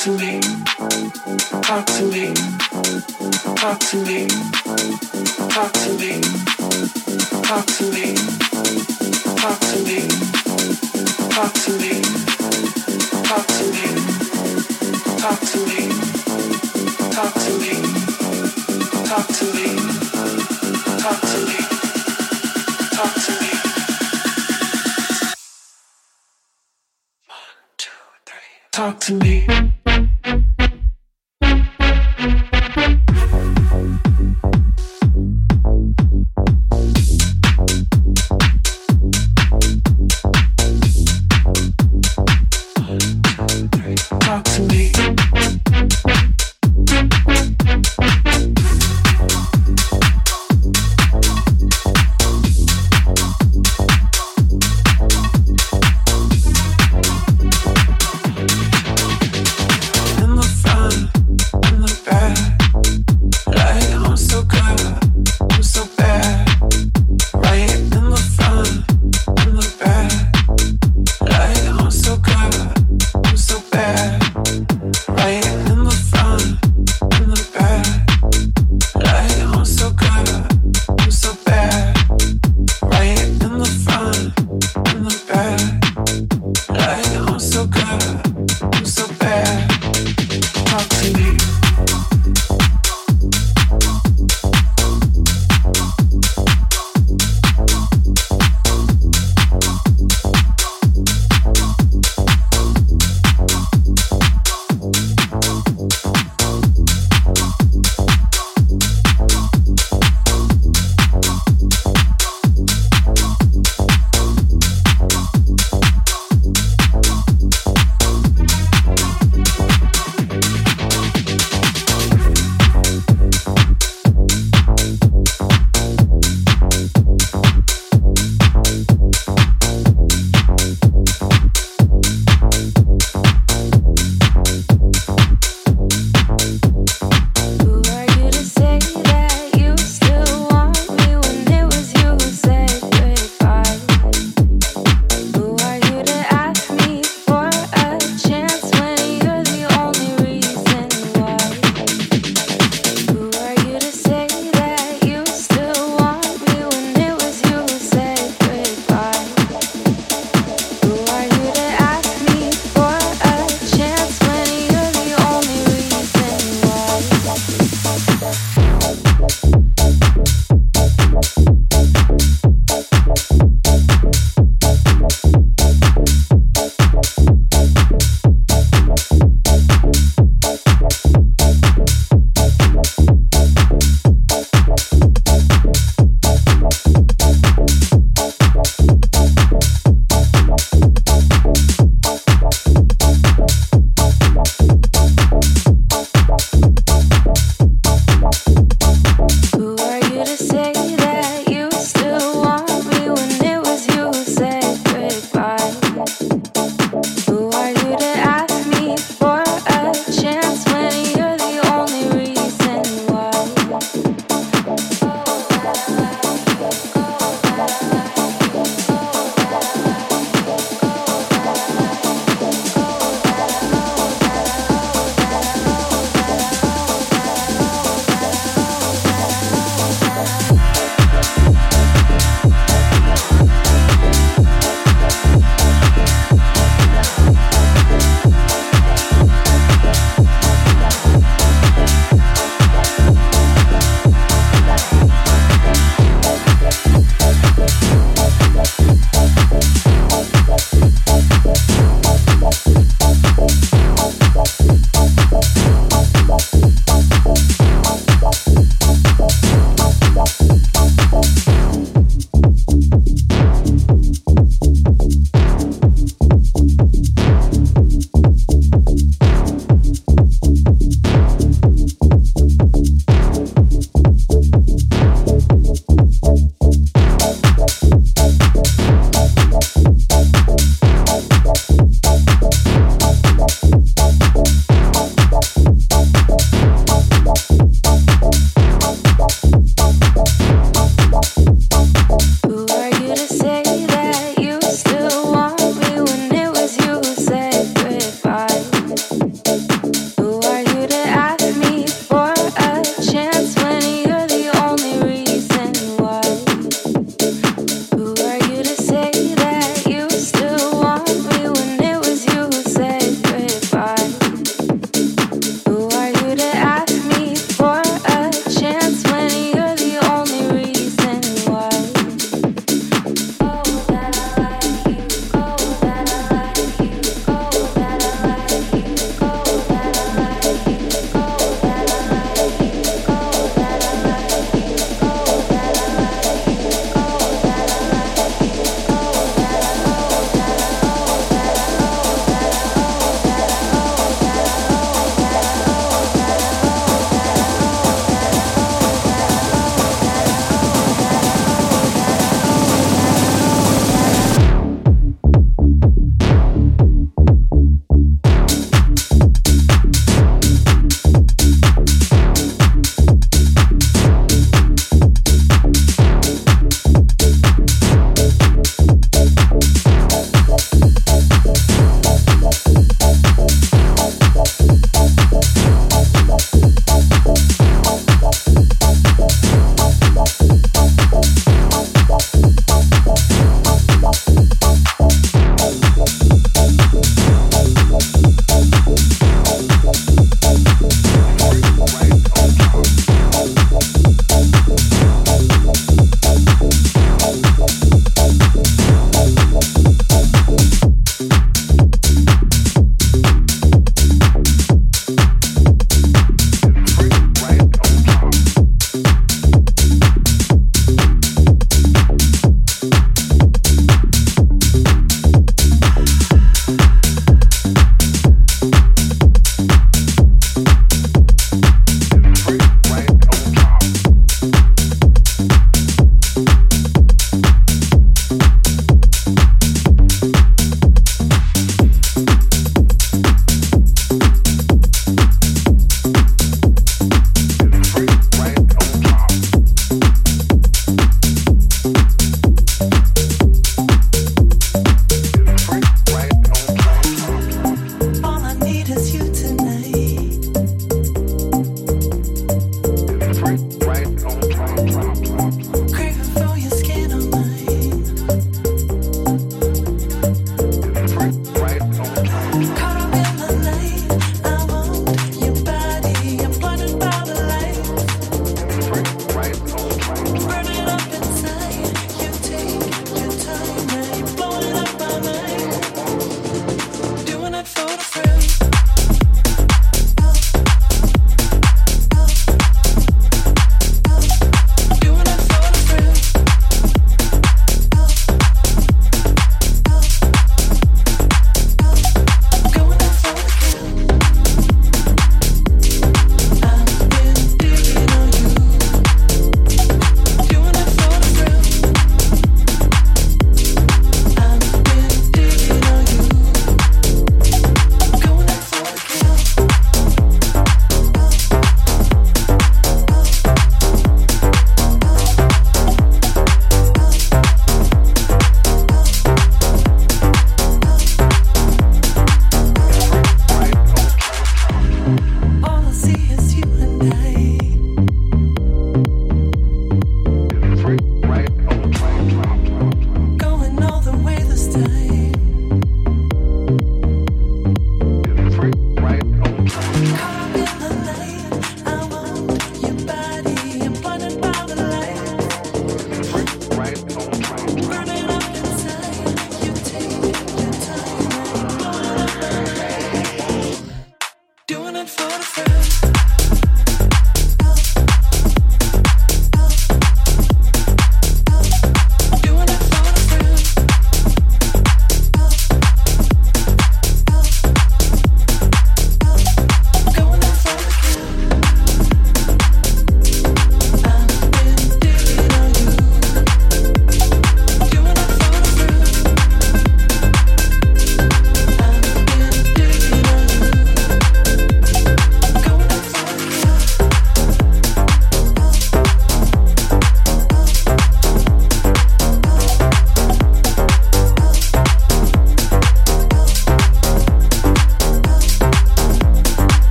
to me. Talk to me. Talk to me. Talk to me. Talk to me. Talk to me. Talk to me. Talk to me. Talk to me. Talk to me. Talk to me. Talk to me. Talk to me. Talk to me.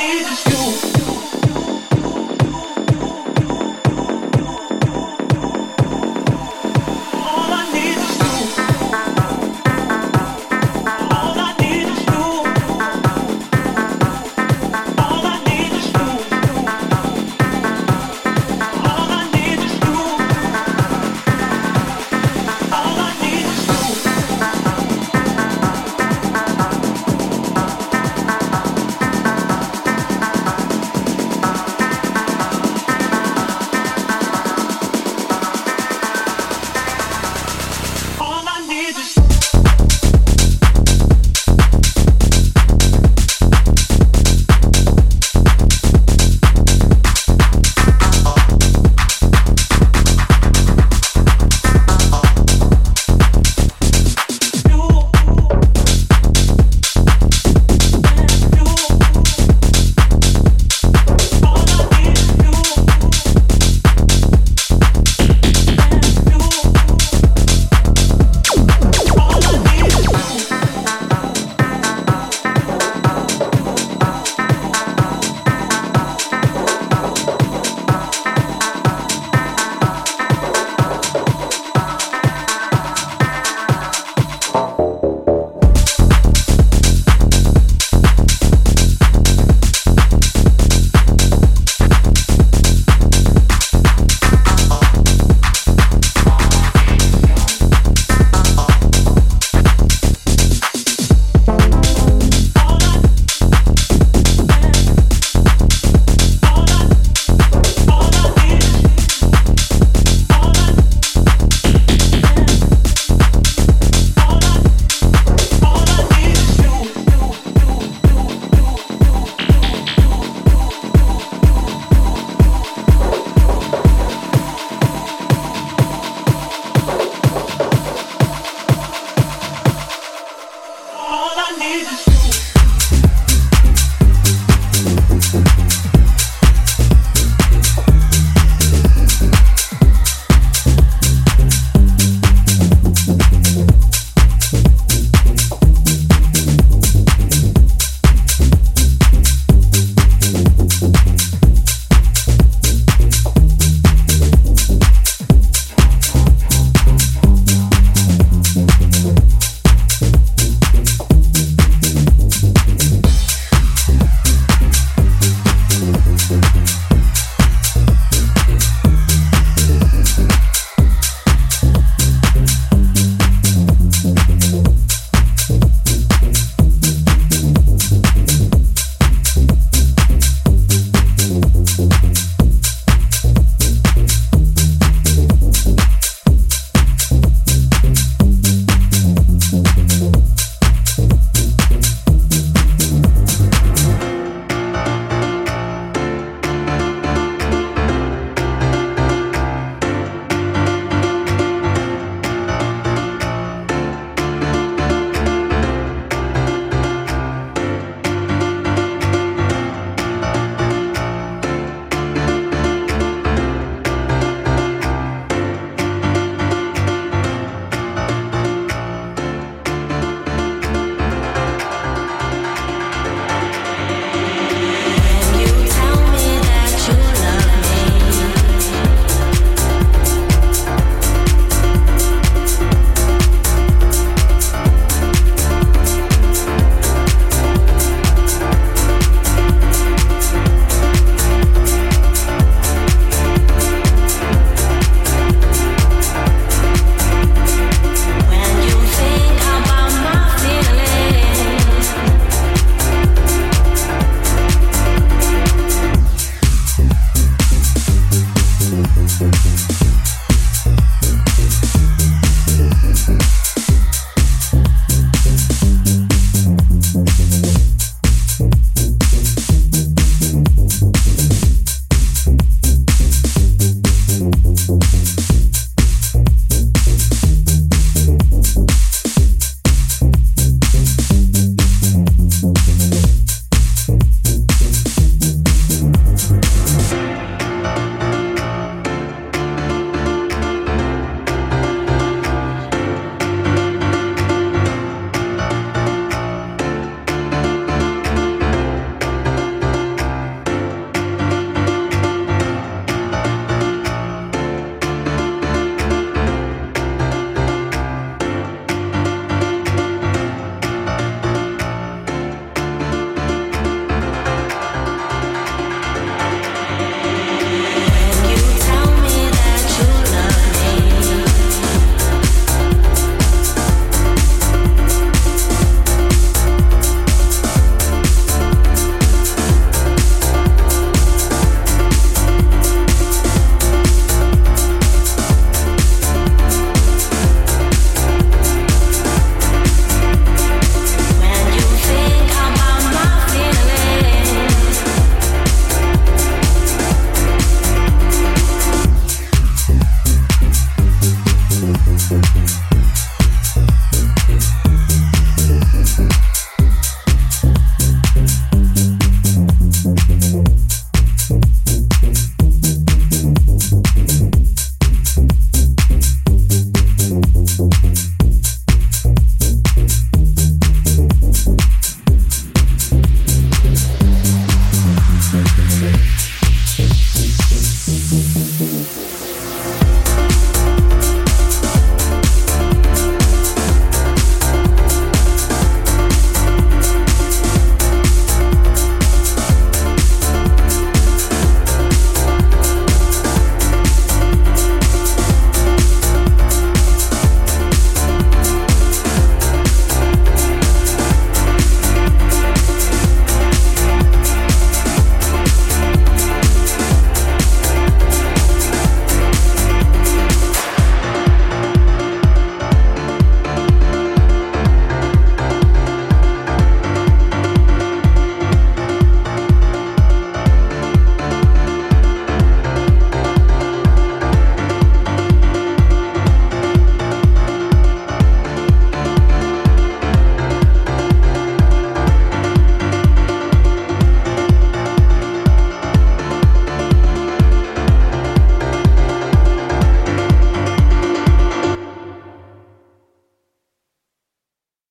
needs is you.